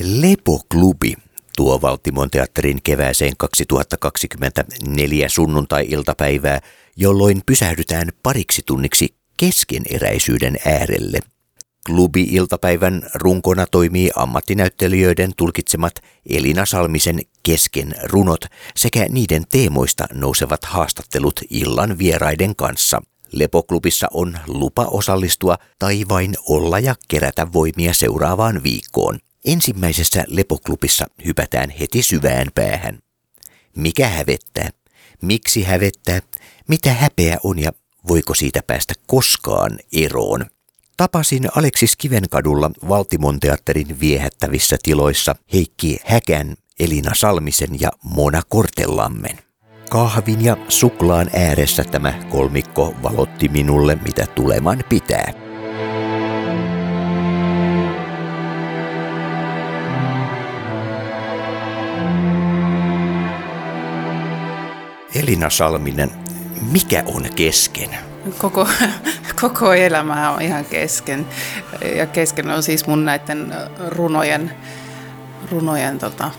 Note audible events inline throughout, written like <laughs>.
Lepoklubi tuo Valtimon teatterin kevääseen 2024 sunnuntai-iltapäivää, jolloin pysähdytään pariksi tunniksi keskeneräisyyden äärelle. Klubi-iltapäivän runkona toimii ammattinäyttelijöiden tulkitsemat Elina Salmisen kesken runot sekä niiden teemoista nousevat haastattelut illan vieraiden kanssa. Lepoklubissa on lupa osallistua tai vain olla ja kerätä voimia seuraavaan viikkoon. Ensimmäisessä lepoklubissa hypätään heti syvään päähän. Mikä hävettää? Miksi hävettää? Mitä häpeä on ja voiko siitä päästä koskaan eroon? Tapasin Aleksis Kivenkadulla Valtimon teatterin viehättävissä tiloissa Heikki Häkän, Elina Salmisen ja Mona Kortelammen. Kahvin ja suklaan ääressä tämä kolmikko valotti minulle, mitä tuleman pitää. Elina Salminen, mikä on kesken? Koko, <laughs> koko elämä on ihan kesken. Ja kesken on siis mun näiden runojen, runojen tota,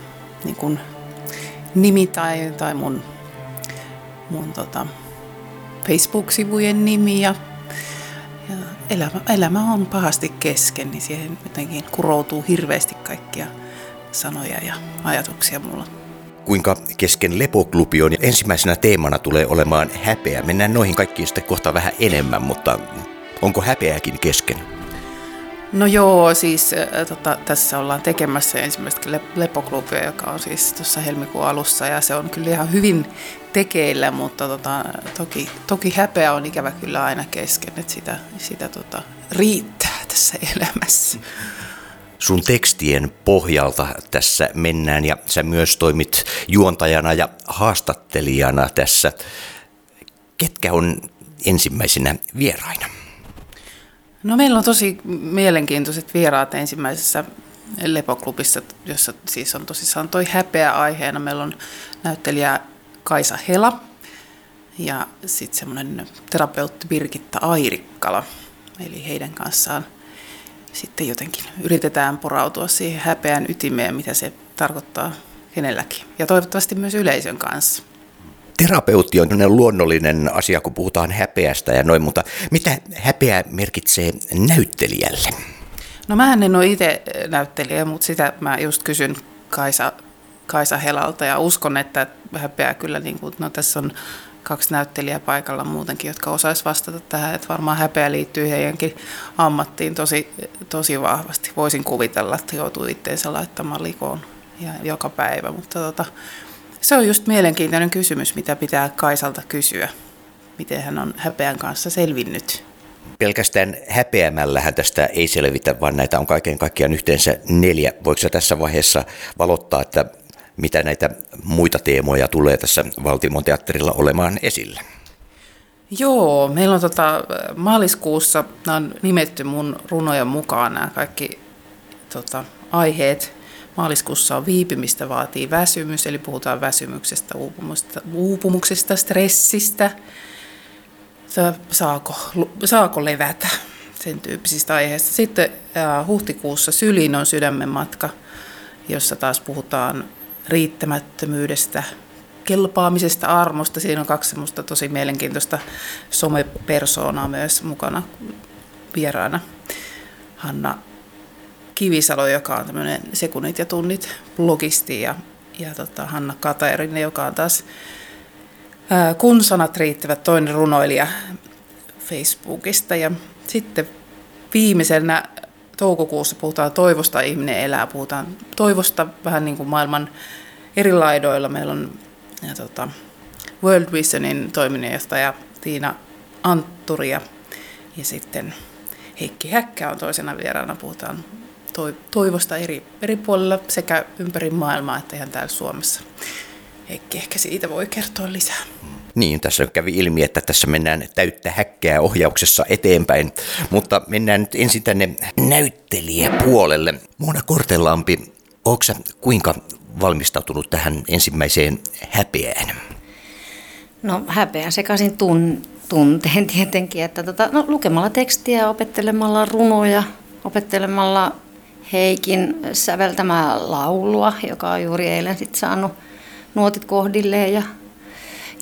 niin kun nimi tai, tai mun, mun tota, Facebook-sivujen nimi. Ja, ja elämä, elämä on pahasti kesken, niin siihen jotenkin kuroutuu hirveästi kaikkia sanoja ja ajatuksia mulla kuinka kesken lepoklubi on. Ensimmäisenä teemana tulee olemaan häpeä. Mennään noihin kaikkiin sitten kohta vähän enemmän, mutta onko häpeäkin kesken? No joo, siis tota, tässä ollaan tekemässä ensimmäistä lepoklubia, joka on siis tuossa helmikuun alussa ja se on kyllä ihan hyvin tekeillä, mutta tota, toki, toki häpeä on ikävä kyllä aina kesken, että sitä, sitä tota, riittää tässä elämässä. Sun tekstien pohjalta tässä mennään ja sä myös toimit juontajana ja haastattelijana tässä. Ketkä on ensimmäisenä vieraina? No meillä on tosi mielenkiintoiset vieraat ensimmäisessä Lepoklubissa, jossa siis on tosissaan toi häpeä aiheena. Meillä on näyttelijä Kaisa Hela ja sitten semmoinen terapeutti Birgitta Airikkala. Eli heidän kanssaan sitten jotenkin yritetään porautua siihen häpeän ytimeen, mitä se tarkoittaa kenelläkin. Ja toivottavasti myös yleisön kanssa. Terapeutti on luonnollinen asia, kun puhutaan häpeästä ja noin, mutta mitä häpeä merkitsee näyttelijälle? No mä en ole itse näyttelijä, mutta sitä mä just kysyn Kaisa, Kaisa Helalta ja uskon, että häpeä kyllä, niin kuin, no tässä on kaksi näyttelijää paikalla muutenkin, jotka osaisi vastata tähän, että varmaan häpeä liittyy heidänkin ammattiin tosi, tosi vahvasti. Voisin kuvitella, että joutuu itteensä laittamaan likoon ja joka päivä, mutta tota, se on just mielenkiintoinen kysymys, mitä pitää Kaisalta kysyä, miten hän on häpeän kanssa selvinnyt. Pelkästään häpeämällähän tästä ei selvitä, vaan näitä on kaiken kaikkiaan yhteensä neljä. Voiko tässä vaiheessa valottaa, että mitä näitä muita teemoja tulee tässä Valtimon teatterilla olemaan esillä? Joo, meillä on tota, maaliskuussa, nämä on nimetty mun runojen mukaan nämä kaikki tota, aiheet. Maaliskuussa on viipymistä vaatii väsymys, eli puhutaan väsymyksestä, uupumuksesta, uupumuksesta stressistä, saako, saako levätä, sen tyyppisistä aiheista. Sitten äh, huhtikuussa Sylin on sydämen matka, jossa taas puhutaan riittämättömyydestä, kelpaamisesta, armosta. Siinä on kaksi semmoista tosi mielenkiintoista somepersoonaa myös mukana vieraana. Hanna Kivisalo, joka on tämmöinen sekunnit ja tunnit blogisti ja, ja tota, Hanna Kataerinen, joka on taas ää, kun sanat riittävät toinen runoilija Facebookista. Ja sitten viimeisenä toukokuussa puhutaan toivosta, ihminen elää, puhutaan toivosta vähän niin kuin maailman eri laidoilla. Meillä on ja tota, World Visionin toiminnanjohtaja Tiina Antturi ja, ja sitten Heikki Häkkä on toisena vieraana. Puhutaan toivosta eri, eri puolilla sekä ympäri maailmaa että ihan täällä Suomessa. Heikki ehkä siitä voi kertoa lisää. Niin, tässä kävi ilmi, että tässä mennään täyttä häkkää ohjauksessa eteenpäin, mutta mennään nyt ensin tänne näyttelijäpuolelle. Mona Kortelampi, onko kuinka valmistautunut tähän ensimmäiseen häpeään? No häpeän sekaisin tun, tunteen <laughs> tietenkin, että tota, no, lukemalla tekstiä, opettelemalla runoja, opettelemalla Heikin säveltämää laulua, joka on juuri eilen sit saanut nuotit kohdilleen ja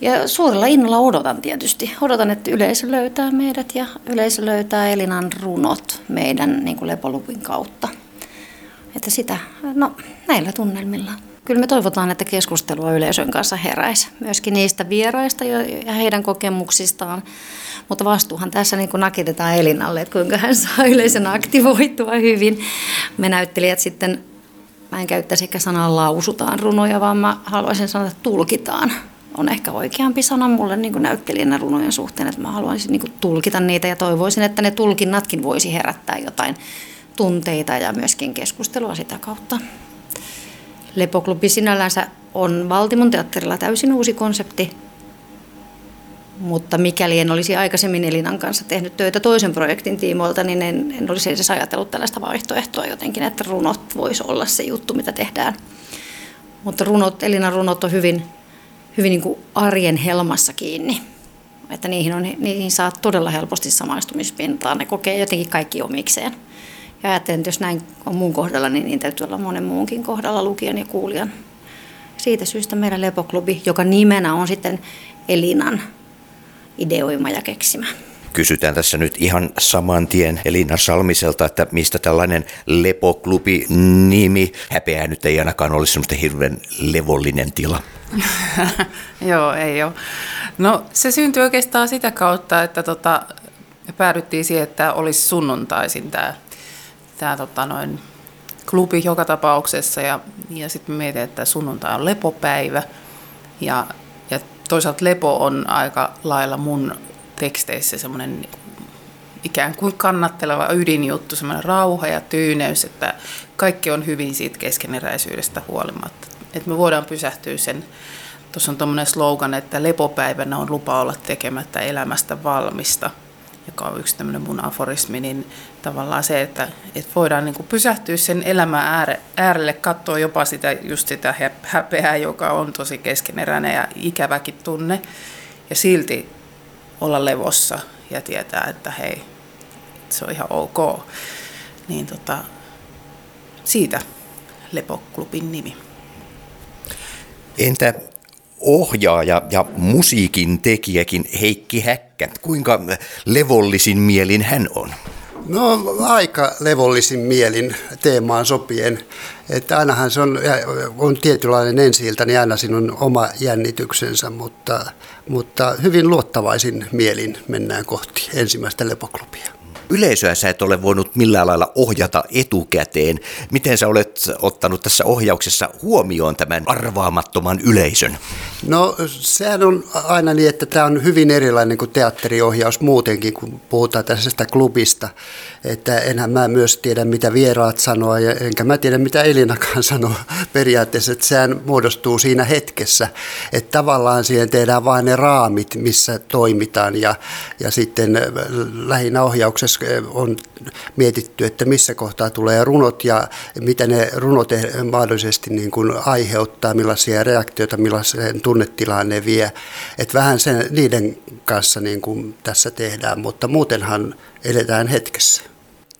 ja suurella innolla odotan tietysti. Odotan, että yleisö löytää meidät ja yleisö löytää Elinan runot meidän niin kuin Lepolupin kautta. Että sitä, no näillä tunnelmilla. Kyllä me toivotaan, että keskustelua yleisön kanssa heräisi. Myöskin niistä vieraista ja heidän kokemuksistaan. Mutta vastuuhan tässä niin nakitetaan Elinalle, että kuinka hän saa yleisön aktivoitua hyvin. Me näyttelijät sitten, mä en käyttäisi ehkä sanaa lausutaan runoja, vaan mä haluaisin sanoa, että tulkitaan on ehkä oikeampi sana mulle niin näyttelijänä runojen suhteen, että mä haluaisin niin tulkita niitä ja toivoisin, että ne tulkinnatkin voisi herättää jotain tunteita ja myöskin keskustelua sitä kautta. Lepoklubi sinällänsä on Valtimon teatterilla täysin uusi konsepti, mutta mikäli en olisi aikaisemmin Elinan kanssa tehnyt töitä toisen projektin tiimoilta, niin en, en olisi edes ajatellut tällaista vaihtoehtoa jotenkin, että runot voisi olla se juttu, mitä tehdään. Mutta runot, Elinan runot on hyvin hyvin niin kuin arjen helmassa kiinni. Että niihin, on, niihin saa todella helposti samaistumispintaa. Ne kokee jotenkin kaikki omikseen. Ja ajattelen, että jos näin on mun kohdalla, niin niin täytyy olla monen muunkin kohdalla lukijan ja kuulijan. Siitä syystä meidän Lepoklubi, joka nimenä on sitten Elinan ideoima ja keksimä. Kysytään tässä nyt ihan saman tien Elina Salmiselta, että mistä tällainen Lepoklubi-nimi. Häpeää nyt ei ainakaan olisi semmoista hirveän levollinen tila. <laughs> Joo, ei ole. No se syntyi oikeastaan sitä kautta, että tota, päädyttiin siihen, että olisi sunnuntaisin tämä tää, tota, noin, klubi joka tapauksessa ja, ja sitten mietin, että sunnuntai on lepopäivä ja, ja toisaalta lepo on aika lailla mun teksteissä semmoinen ikään kuin kannatteleva ydinjuttu, semmoinen rauha ja tyyneys, että kaikki on hyvin siitä keskeneräisyydestä huolimatta. Että me voidaan pysähtyä sen, tuossa on tuommoinen slogan, että lepopäivänä on lupa olla tekemättä elämästä valmista, joka on yksi tämmöinen mun aforismi, niin tavallaan se, että, että voidaan niin kuin pysähtyä sen elämän ääre, äärelle, katsoa jopa sitä, just sitä häpeää, joka on tosi keskeneräinen ja ikäväkin tunne, ja silti olla levossa ja tietää, että hei, se on ihan ok. Niin tota, siitä Lepoklubin nimi. Entä ohjaaja ja musiikin tekijäkin Heikki Häkkä, kuinka levollisin mielin hän on? No aika levollisin mielin teemaan sopien. Että ainahan se on, on tietynlainen ensi niin aina siinä on oma jännityksensä, mutta, mutta hyvin luottavaisin mielin mennään kohti ensimmäistä lepoklubia yleisöä sä et ole voinut millään lailla ohjata etukäteen. Miten sä olet ottanut tässä ohjauksessa huomioon tämän arvaamattoman yleisön? No sehän on aina niin, että tämä on hyvin erilainen kuin teatteriohjaus muutenkin, kun puhutaan tästä klubista. Että enhän mä myös tiedä, mitä vieraat sanoo, ja enkä mä tiedä, mitä Elinakaan <laughs> sanoo periaatteessa, että sehän muodostuu siinä hetkessä. Että tavallaan siihen tehdään vain ne raamit, missä toimitaan, ja, ja sitten lähinnä ohjauksessa on mietitty, että missä kohtaa tulee runot ja mitä ne runot eh, mahdollisesti niin kuin aiheuttaa, millaisia reaktioita, millaiseen tunnetilaan ne vie. Että vähän sen, niiden kanssa niin kuin tässä tehdään, mutta muutenhan eletään hetkessä.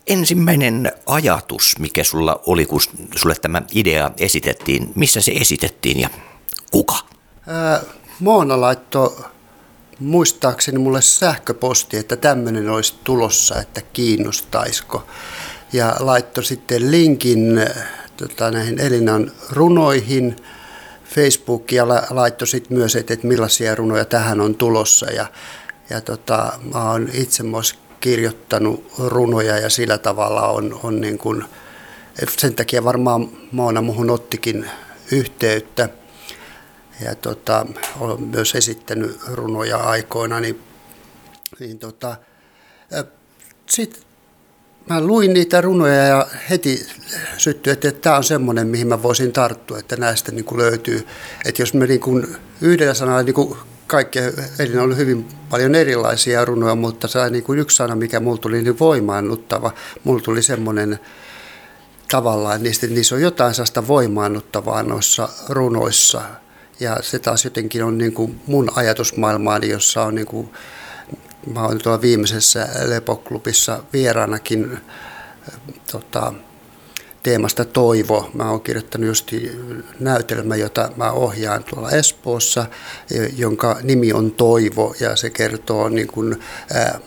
Ensimmäinen ajatus, mikä sulla oli, kun sulle tämä idea esitettiin, missä se esitettiin ja kuka? Ää, Moona laittoi muistaakseni mulle sähköposti, että tämmöinen olisi tulossa, että kiinnostaisiko. Ja laittoi sitten linkin tota, näihin Elinan runoihin Facebook ja laittoi sitten myös, että, että millaisia runoja tähän on tulossa. Ja, ja tota, mä oon itse myös kirjoittanut runoja ja sillä tavalla on, on niin kuin, sen takia varmaan Moona muhun ottikin yhteyttä ja tota, olen myös esittänyt runoja aikoina, niin, niin tota, sitten mä luin niitä runoja ja heti syttyi, että, tämä on semmoinen, mihin mä voisin tarttua, että näistä niin kuin löytyy. Että jos me niin kuin yhdellä sanalla niin kuin kaikki, eli on hyvin paljon erilaisia runoja, mutta se niin kuin yksi sana, mikä mulla tuli niin voimaannuttava, mulla tuli semmoinen tavallaan, niistä, niissä on jotain sellaista voimaannuttavaa noissa runoissa – ja se taas jotenkin on niin kuin mun ajatusmaailmaani, jossa on niin kuin, mä olen tuolla viimeisessä Lepoklubissa vieraanakin tota, teemasta Toivo. Mä oon kirjoittanut just näytelmä, jota mä ohjaan tuolla Espoossa, jonka nimi on Toivo ja se kertoo niin kuin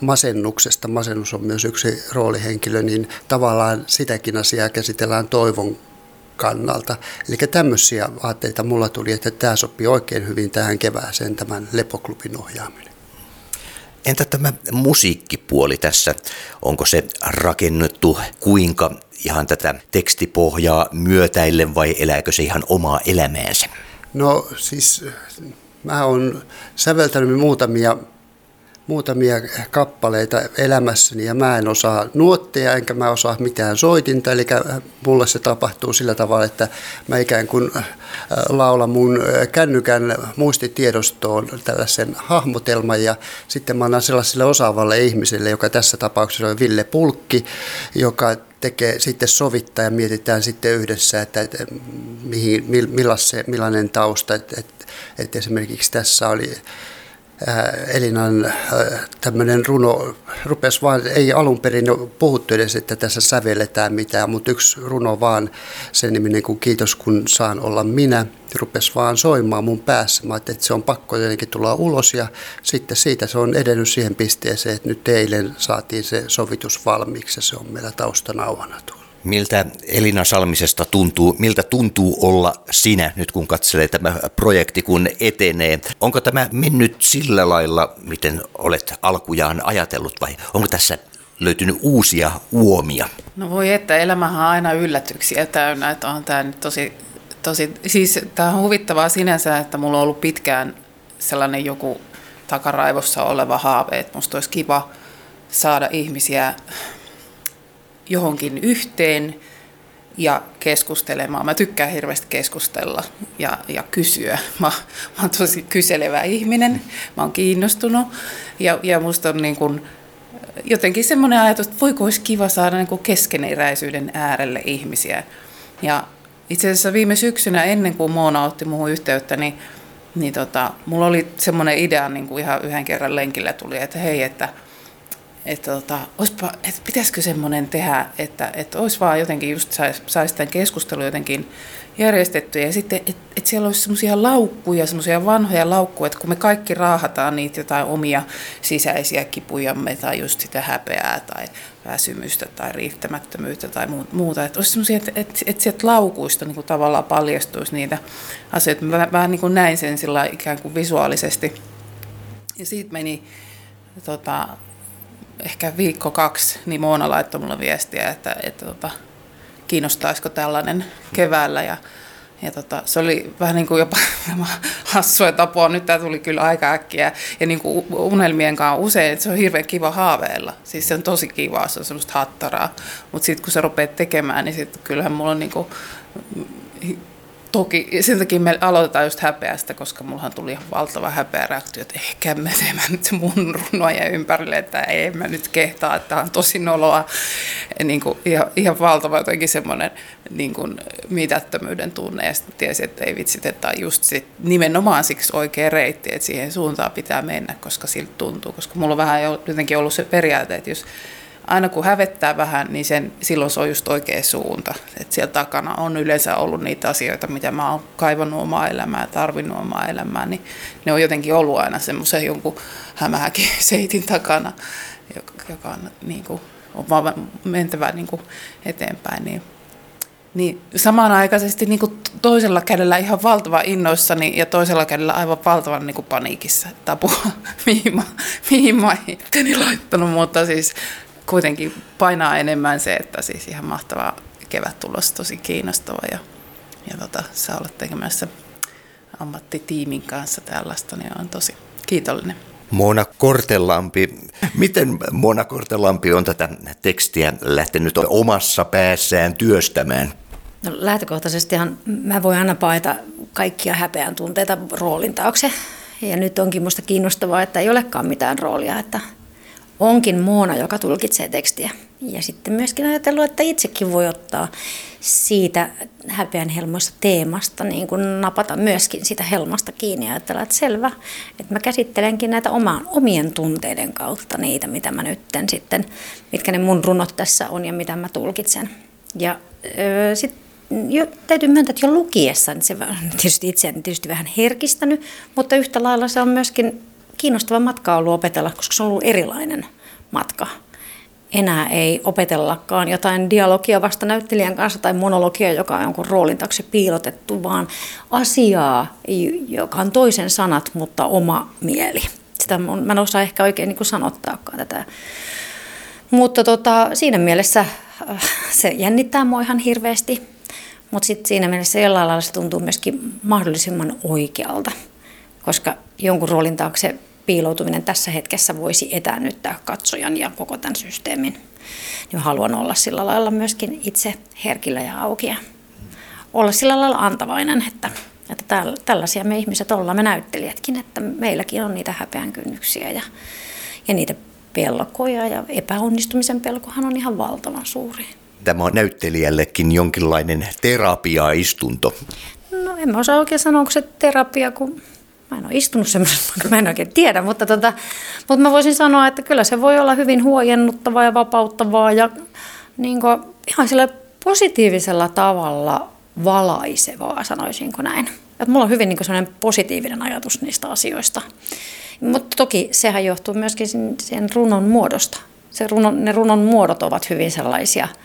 masennuksesta. Masennus on myös yksi roolihenkilö, niin tavallaan sitäkin asiaa käsitellään Toivon kannalta. Eli tämmöisiä aatteita mulla tuli, että tämä sopii oikein hyvin tähän kevääseen tämän Lepoklubin ohjaaminen. Entä tämä musiikkipuoli tässä? Onko se rakennettu kuinka ihan tätä tekstipohjaa myötäille vai elääkö se ihan omaa elämäänsä? No siis mä oon säveltänyt muutamia muutamia kappaleita elämässäni ja mä en osaa nuotteja enkä mä osaa mitään soitinta, eli mulle se tapahtuu sillä tavalla, että mä ikään kuin äh, laulan mun äh, kännykän muistitiedostoon tällaisen hahmotelman ja sitten mä annan sellaiselle osaavalle ihmiselle, joka tässä tapauksessa on Ville Pulkki, joka tekee sitten sovittaa ja mietitään sitten yhdessä, että, että mihin, millainen tausta, että, että, että esimerkiksi tässä oli Elinan äh, tämmöinen runo rupesi vaan, ei alun perin puhuttu edes, että tässä sävelletään mitään, mutta yksi runo vaan, sen niminen kuin Kiitos kun saan olla minä, rupesi vaan soimaan mun päässä. Mä että se on pakko jotenkin tulla ulos ja sitten siitä se on edennyt siihen pisteeseen, että nyt eilen saatiin se sovitus valmiiksi ja se on meillä taustanauhana tuolla. Miltä Elina Salmisesta tuntuu, miltä tuntuu olla sinä nyt kun katselee tämä projekti kun etenee? Onko tämä mennyt sillä lailla, miten olet alkujaan ajatellut vai onko tässä löytynyt uusia uomia? No voi että, elämähän on aina yllätyksiä täynnä, että on tämä nyt tosi, tosi, siis tämä on huvittavaa sinänsä, että mulla on ollut pitkään sellainen joku takaraivossa oleva haave, että musta olisi kiva saada ihmisiä johonkin yhteen ja keskustelemaan. Mä tykkään hirveästi keskustella ja, ja kysyä. Mä, mä oon tosi kyselevä ihminen, mä oon kiinnostunut ja, ja musta on niin kuin, jotenkin semmoinen ajatus, että voiko olisi kiva saada niin kuin keskeneräisyyden äärelle ihmisiä. Ja itse asiassa viime syksynä ennen kuin Moona otti muuhun yhteyttä, niin, niin tota, mulla oli semmoinen idea niin kuin ihan yhden kerran lenkillä tuli, että hei, että – että, tota, olisipa, että pitäisikö semmoinen tehdä, että, että olisi vaan jotenkin just saisi sais tämän keskustelun jotenkin järjestetty ja sitten, että, että siellä olisi semmoisia laukkuja, semmoisia vanhoja laukkuja, että kun me kaikki raahataan niitä jotain omia sisäisiä kipujamme tai just sitä häpeää tai väsymystä tai riittämättömyyttä tai muuta, että olisi semmoisia, että, että, että sieltä laukuista niin kuin tavallaan paljastuisi niitä asioita. Mä vähän niin kuin näin sen sillä ikään kuin visuaalisesti. Ja siitä meni tota, ehkä viikko kaksi, niin Moona laittoi mulle viestiä, että, että tota, kiinnostaisiko tällainen keväällä. Ja, ja tota, se oli vähän niin kuin jopa <laughs> hassua tapua. Nyt tämä tuli kyllä aika äkkiä. Ja niin kuin unelmien kanssa usein, että se on hirveän kiva haaveilla. Siis se on tosi kiva, se on semmoista hattaraa. Mutta sitten kun sä rupeat tekemään, niin sitten kyllähän mulla on niin kuin Toki, sen takia me aloitetaan just häpeästä, koska mullahan tuli ihan valtava häpeäreaktio, että ehkä me teemme nyt mun runoja ympärille, että ei mä nyt kehtaa, että on tosi noloa. Niin kuin ihan, ihan valtava jotenkin semmoinen niin kuin mitättömyyden tunne ja sitten tiesi, että ei vitsit, että on just sit, nimenomaan siksi oikea reitti, että siihen suuntaan pitää mennä, koska siltä tuntuu, koska mulla on vähän jotenkin ollut se periaate, että jos aina kun hävettää vähän, niin sen, silloin se on just oikea suunta. Et siellä takana on yleensä ollut niitä asioita, mitä mä oon kaivannut omaa elämää, tarvinnut omaa elämää, niin ne on jotenkin ollut aina semmoisen jonkun hämähäkin <laughs> seitin takana, joka on, niin kuin, on vaan mentävä niin kuin eteenpäin. Niin niin samanaikaisesti niin kuin toisella kädellä ihan valtava innoissani ja toisella kädellä aivan valtavan niin kuin paniikissa, että apua, <laughs> mihin mä, mihin mä laittanut, mutta siis kuitenkin painaa enemmän se, että siis ihan mahtava kevät tulos, tosi kiinnostava ja, ja tota, saa olla tekemässä ammattitiimin kanssa tällaista, niin on tosi kiitollinen. Mona Kortelampi, miten Mona Kortelampi on tätä tekstiä lähtenyt omassa päässään työstämään? No, lähtökohtaisestihan mä voin aina paeta kaikkia häpeän tunteita roolin taakse. Ja nyt onkin musta kiinnostavaa, että ei olekaan mitään roolia, että onkin Moona, joka tulkitsee tekstiä. Ja sitten myöskin ajatellut, että itsekin voi ottaa siitä häpeän helmoista teemasta, niin kuin napata myöskin sitä helmasta kiinni ja ajatella, että selvä, että mä käsittelenkin näitä omaan, omien tunteiden kautta niitä, mitä mä nytten sitten, mitkä ne mun runot tässä on ja mitä mä tulkitsen. Ja sitten jo, täytyy myöntää, että jo lukiessa niin se <laughs> tietysti itseäni tietysti vähän herkistänyt, mutta yhtä lailla se on myöskin kiinnostava matka ollut opetella, koska se on ollut erilainen matka. Enää ei opetellakaan jotain dialogia vasta näyttelijän kanssa tai monologia, joka on jonkun roolin taakse piilotettu, vaan asiaa, joka on toisen sanat, mutta oma mieli. Sitä mä en osaa ehkä oikein niin sanottaakaan tätä. Mutta tota, siinä mielessä äh, se jännittää mua ihan hirveästi mutta sitten siinä mielessä jollain lailla se tuntuu myöskin mahdollisimman oikealta, koska jonkun roolin taakse piiloutuminen tässä hetkessä voisi etäännyttää katsojan ja koko tämän systeemin. Niin haluan olla sillä lailla myöskin itse herkillä ja auki ja olla sillä lailla antavainen, että, että tällaisia me ihmiset ollaan, me näyttelijätkin, että meilläkin on niitä häpeän kynnyksiä ja, ja niitä pelkoja ja epäonnistumisen pelkohan on ihan valtavan suuri. Tämä on näyttelijällekin jonkinlainen terapiaistunto. No en mä osaa oikein sanoa, onko se terapia, kun mä en ole istunut semmoisessa, <laughs> mä en oikein tiedä, mutta, tota, mutta mä voisin sanoa, että kyllä se voi olla hyvin huojennuttavaa ja vapauttavaa ja niin kuin, ihan sillä positiivisella tavalla valaisevaa, sanoisinko näin. Että mulla on hyvin niin sellainen positiivinen ajatus niistä asioista. Mutta toki sehän johtuu myöskin sen runon muodosta. Se runon, ne runon muodot ovat hyvin sellaisia –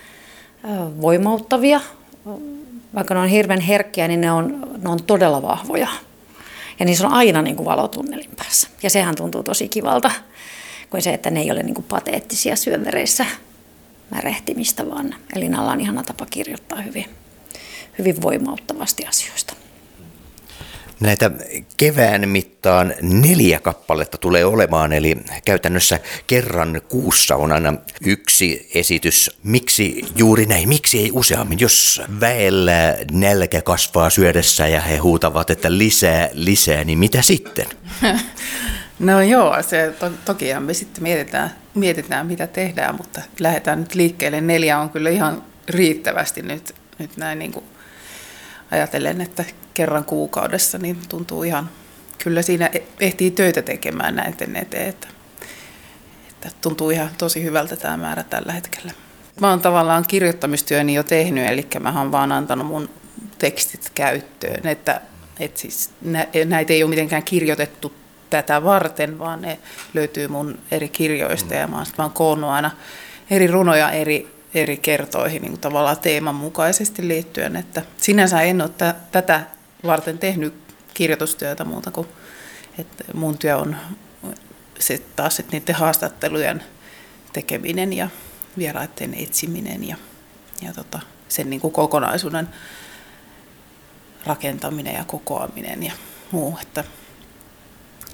voimauttavia. Vaikka ne on hirveän herkkiä, niin ne on, ne on todella vahvoja. Ja niissä on aina niin kuin valotunnelin päässä. Ja sehän tuntuu tosi kivalta, kuin se, että ne ei ole niin kuin pateettisia syövereissä märehtimistä, vaan Elinalla on ihana tapa kirjoittaa hyvin, hyvin voimauttavasti asioista. Näitä kevään mittaan neljä kappaletta tulee olemaan, eli käytännössä kerran kuussa on aina yksi esitys. Miksi juuri näin? Miksi ei useammin? Jos väellä nälkä kasvaa syödessä ja he huutavat, että lisää, lisää, niin mitä sitten? <laughs> No joo, se to, toki me sitten mietitään, mietitään, mitä tehdään, mutta lähdetään nyt liikkeelle. Neljä on kyllä ihan riittävästi nyt, nyt näin niin kuin ajatellen, että kerran kuukaudessa, niin tuntuu ihan, kyllä siinä e- ehtii töitä tekemään näiden eteen, että, että tuntuu ihan tosi hyvältä tämä määrä tällä hetkellä. Mä oon tavallaan kirjoittamistyöni jo tehnyt, eli mä oon vaan antanut mun tekstit käyttöön, että, että siis näitä ei ole mitenkään kirjoitettu tätä varten, vaan ne löytyy mun eri kirjoista ja mä oon, mä oon koonnut aina eri runoja eri eri kertoihin niin tavallaan teeman mukaisesti liittyen. Että sinänsä en ole t- tätä varten tehnyt kirjoitustyötä muuta kuin, että mun työ on se taas että niiden haastattelujen tekeminen ja vieraiden etsiminen ja, ja tota, sen niin kuin kokonaisuuden rakentaminen ja kokoaminen ja muu. Että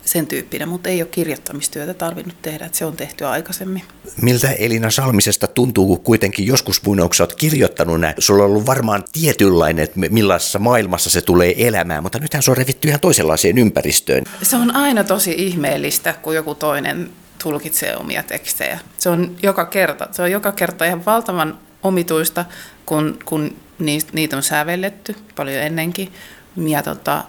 sen tyyppinen, mutta ei ole kirjoittamistyötä tarvinnut tehdä, että se on tehty aikaisemmin. Miltä Elina Salmisesta tuntuu, kun kuitenkin joskus olet kirjoittanut näin, sulla on ollut varmaan tietynlainen, että millaisessa maailmassa se tulee elämään, mutta nythän se on revitty ihan toisenlaiseen ympäristöön. Se on aina tosi ihmeellistä, kun joku toinen tulkitsee omia tekstejä. Se on joka kerta, se on joka kerta ihan valtavan omituista, kun, kun niitä on sävelletty paljon ennenkin. Ja tota,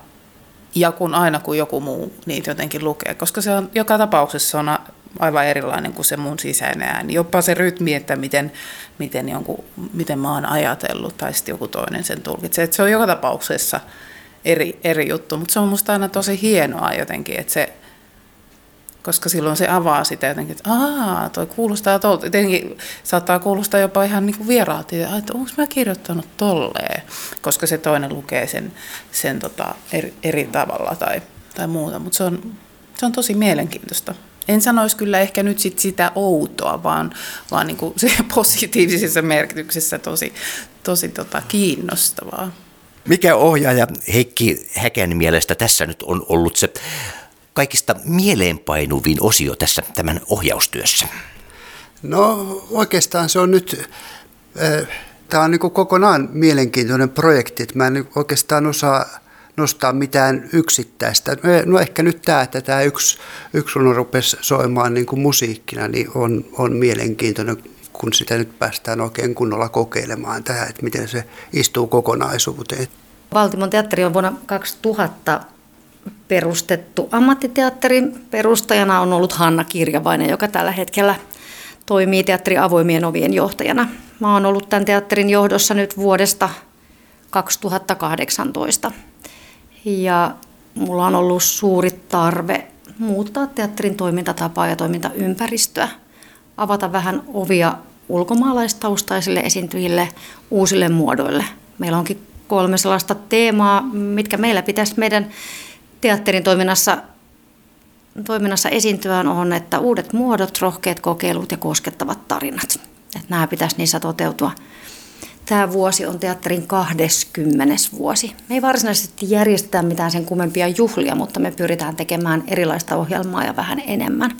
ja kun aina kun joku muu niitä jotenkin lukee, koska se on joka tapauksessa on aivan erilainen kuin se mun sisäinen ääni. Jopa se rytmi, että miten, miten, jonkun, miten mä oon ajatellut tai sitten joku toinen sen tulkitsee. Että se on joka tapauksessa eri, eri juttu, mutta se on musta aina tosi hienoa jotenkin, että se koska silloin se avaa sitä jotenkin, että aah, toi kuulostaa tuolta. Jotenkin saattaa kuulostaa jopa ihan niin vieraalta, että onko mä kirjoittanut tolleen, koska se toinen lukee sen, sen tota eri, eri tavalla tai, tai muuta, mutta se on, se on tosi mielenkiintoista. En sanoisi kyllä ehkä nyt sit sitä outoa, vaan, vaan niin kuin se <laughs> positiivisessa merkityksessä tosi, tosi tota kiinnostavaa. Mikä ohjaaja Heikki Häkän mielestä tässä nyt on ollut se kaikista mieleenpainuvin osio tässä tämän ohjaustyössä? No oikeastaan se on nyt, tämä on niin kokonaan mielenkiintoinen projekti, että mä en oikeastaan osaa nostaa mitään yksittäistä. No ehkä nyt tämä, että tämä yksi, yksi runo rupesi soimaan niin kuin musiikkina, niin on, on mielenkiintoinen, kun sitä nyt päästään oikein kunnolla kokeilemaan tähän, että miten se istuu kokonaisuuteen. Valtimon teatteri on vuonna 2000 perustettu ammattiteatterin perustajana on ollut Hanna Kirjavainen, joka tällä hetkellä toimii teatterin avoimien ovien johtajana. Mä oon ollut tämän teatterin johdossa nyt vuodesta 2018. Ja mulla on ollut suuri tarve muuttaa teatterin toimintatapaa ja toimintaympäristöä, avata vähän ovia ulkomaalaistaustaisille esiintyjille uusille muodoille. Meillä onkin kolme sellaista teemaa, mitkä meillä pitäisi meidän teatterin toiminnassa, toiminnassa esiintyä on, että uudet muodot, rohkeat kokeilut ja koskettavat tarinat. Että nämä pitäisi niissä toteutua. Tämä vuosi on teatterin 20. vuosi. Me ei varsinaisesti järjestetä mitään sen kummempia juhlia, mutta me pyritään tekemään erilaista ohjelmaa ja vähän enemmän.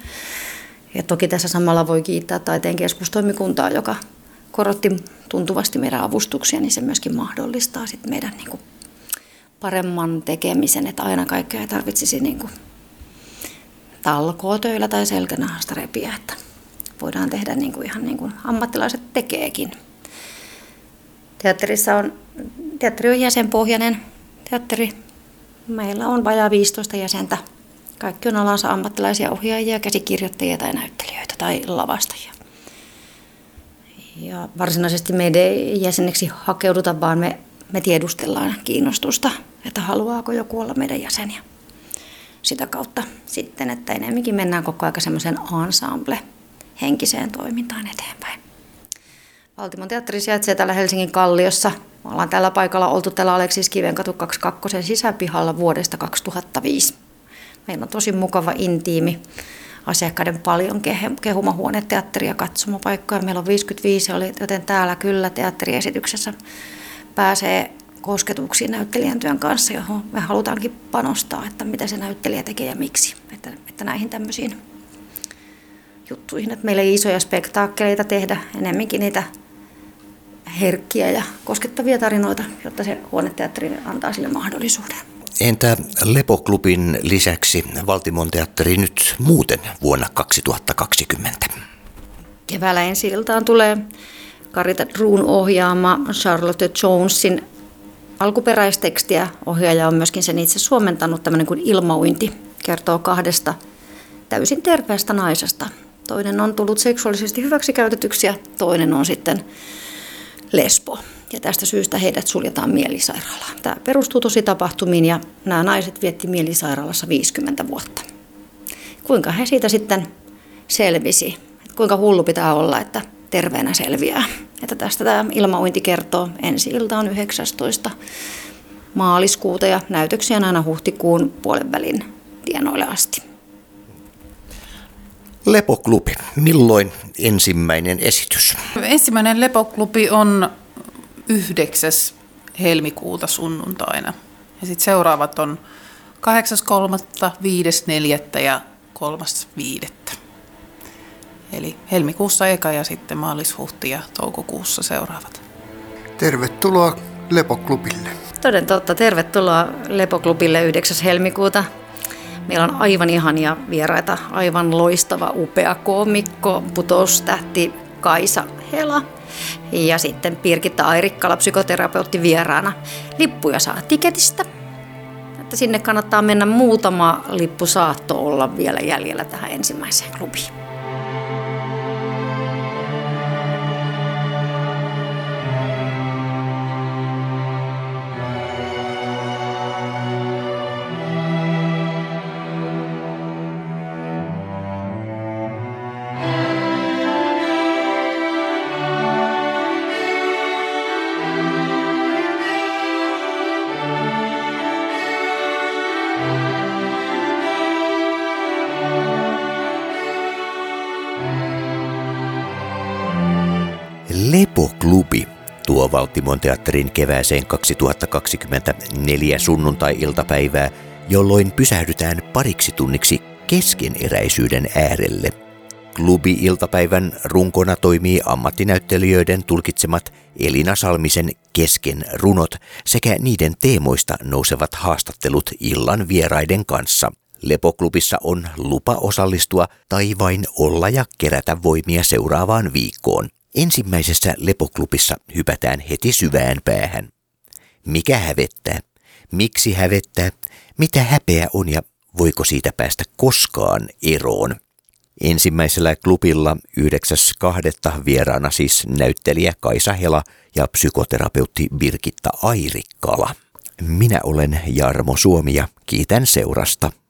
Ja toki tässä samalla voi kiittää taiteen keskustoimikuntaa, joka korotti tuntuvasti meidän avustuksia, niin se myöskin mahdollistaa sit meidän niin kuin paremman tekemisen, että aina kaikkea ei tarvitsisi niin kuin talkootöillä tai selkänahasta repiä, että voidaan tehdä niin kuin ihan niin kuin ammattilaiset tekeekin. Teatterissa on, teatteri on jäsenpohjainen teatteri. Meillä on vajaa 15 jäsentä. Kaikki on alansa ammattilaisia ohjaajia, käsikirjoittajia tai näyttelijöitä tai lavastajia. Ja varsinaisesti meidän ei jäseneksi hakeuduta, vaan me, me tiedustellaan kiinnostusta, että haluaako joku olla meidän jäseniä. Sitä kautta sitten, että enemmänkin mennään koko ajan semmoisen ensemble henkiseen toimintaan eteenpäin. Valtimon teatteri sijaitsee täällä Helsingin Kalliossa. Me ollaan tällä paikalla oltu täällä Aleksis Kivenkatu 22 sisäpihalla vuodesta 2005. Meillä on tosi mukava intiimi asiakkaiden paljon kehuma huoneteatteri ja katsomopaikkoja. Meillä on 55, joten täällä kyllä teatteriesityksessä pääsee kosketuksiin näyttelijän työn kanssa, johon me halutaankin panostaa, että mitä se näyttelijä tekee ja miksi. Että, että näihin tämmöisiin juttuihin, että meillä ei isoja spektaakkeleita tehdä, enemmänkin niitä herkkiä ja koskettavia tarinoita, jotta se huoneteatteri antaa sille mahdollisuuden. Entä Lepoklubin lisäksi Valtimon teatteri nyt muuten vuonna 2020? Keväällä ensi iltaan tulee Karita Druun ohjaama Charlotte Jonesin alkuperäistekstiä. Ohjaaja on myöskin sen itse suomentanut, tämmöinen kuin Ilmauinti. Kertoo kahdesta täysin terveestä naisesta. Toinen on tullut seksuaalisesti hyväksikäytetyksi ja toinen on sitten lesbo. Ja tästä syystä heidät suljetaan mielisairaalaan. Tämä perustuu tosi tapahtumiin ja nämä naiset vietti mielisairaalassa 50 vuotta. Kuinka he siitä sitten selvisi? Kuinka hullu pitää olla, että terveenä selviää? Että tästä tämä ilmauinti kertoo. Ensi ilta on 19. maaliskuuta ja näytöksiä on aina huhtikuun puolen välin tienoille asti. Lepoklubi. Milloin ensimmäinen esitys? Ensimmäinen Lepoklubi on 9. helmikuuta sunnuntaina. Ja sitten seuraavat on 8.3., 5.4. ja 3.5. Eli helmikuussa eka ja sitten maalis-huhti ja toukokuussa seuraavat. Tervetuloa Lepoklubille. Toden totta, tervetuloa Lepoklubille 9. helmikuuta. Meillä on aivan ihania vieraita, aivan loistava, upea koomikko, putoustähti Kaisa Hela ja sitten Pirkitta Airikkala, psykoterapeutti vieraana. Lippuja saa tiketistä. Että sinne kannattaa mennä muutama lippu saatto olla vielä jäljellä tähän ensimmäiseen klubiin. Valtimon teatterin kevääseen 2024 sunnuntai-iltapäivää, jolloin pysähdytään pariksi tunniksi keskeneräisyyden äärelle. Klubi-iltapäivän runkona toimii ammattinäyttelijöiden tulkitsemat Elina Salmisen kesken runot sekä niiden teemoista nousevat haastattelut illan vieraiden kanssa. Lepoklubissa on lupa osallistua tai vain olla ja kerätä voimia seuraavaan viikkoon. Ensimmäisessä lepoklubissa hypätään heti syvään päähän. Mikä hävettää? Miksi hävettää? Mitä häpeä on ja voiko siitä päästä koskaan eroon? Ensimmäisellä klubilla 9.2. vieraana siis näyttelijä Kaisa Hela ja psykoterapeutti Birgitta Airikkala. Minä olen Jarmo Suomi ja kiitän seurasta.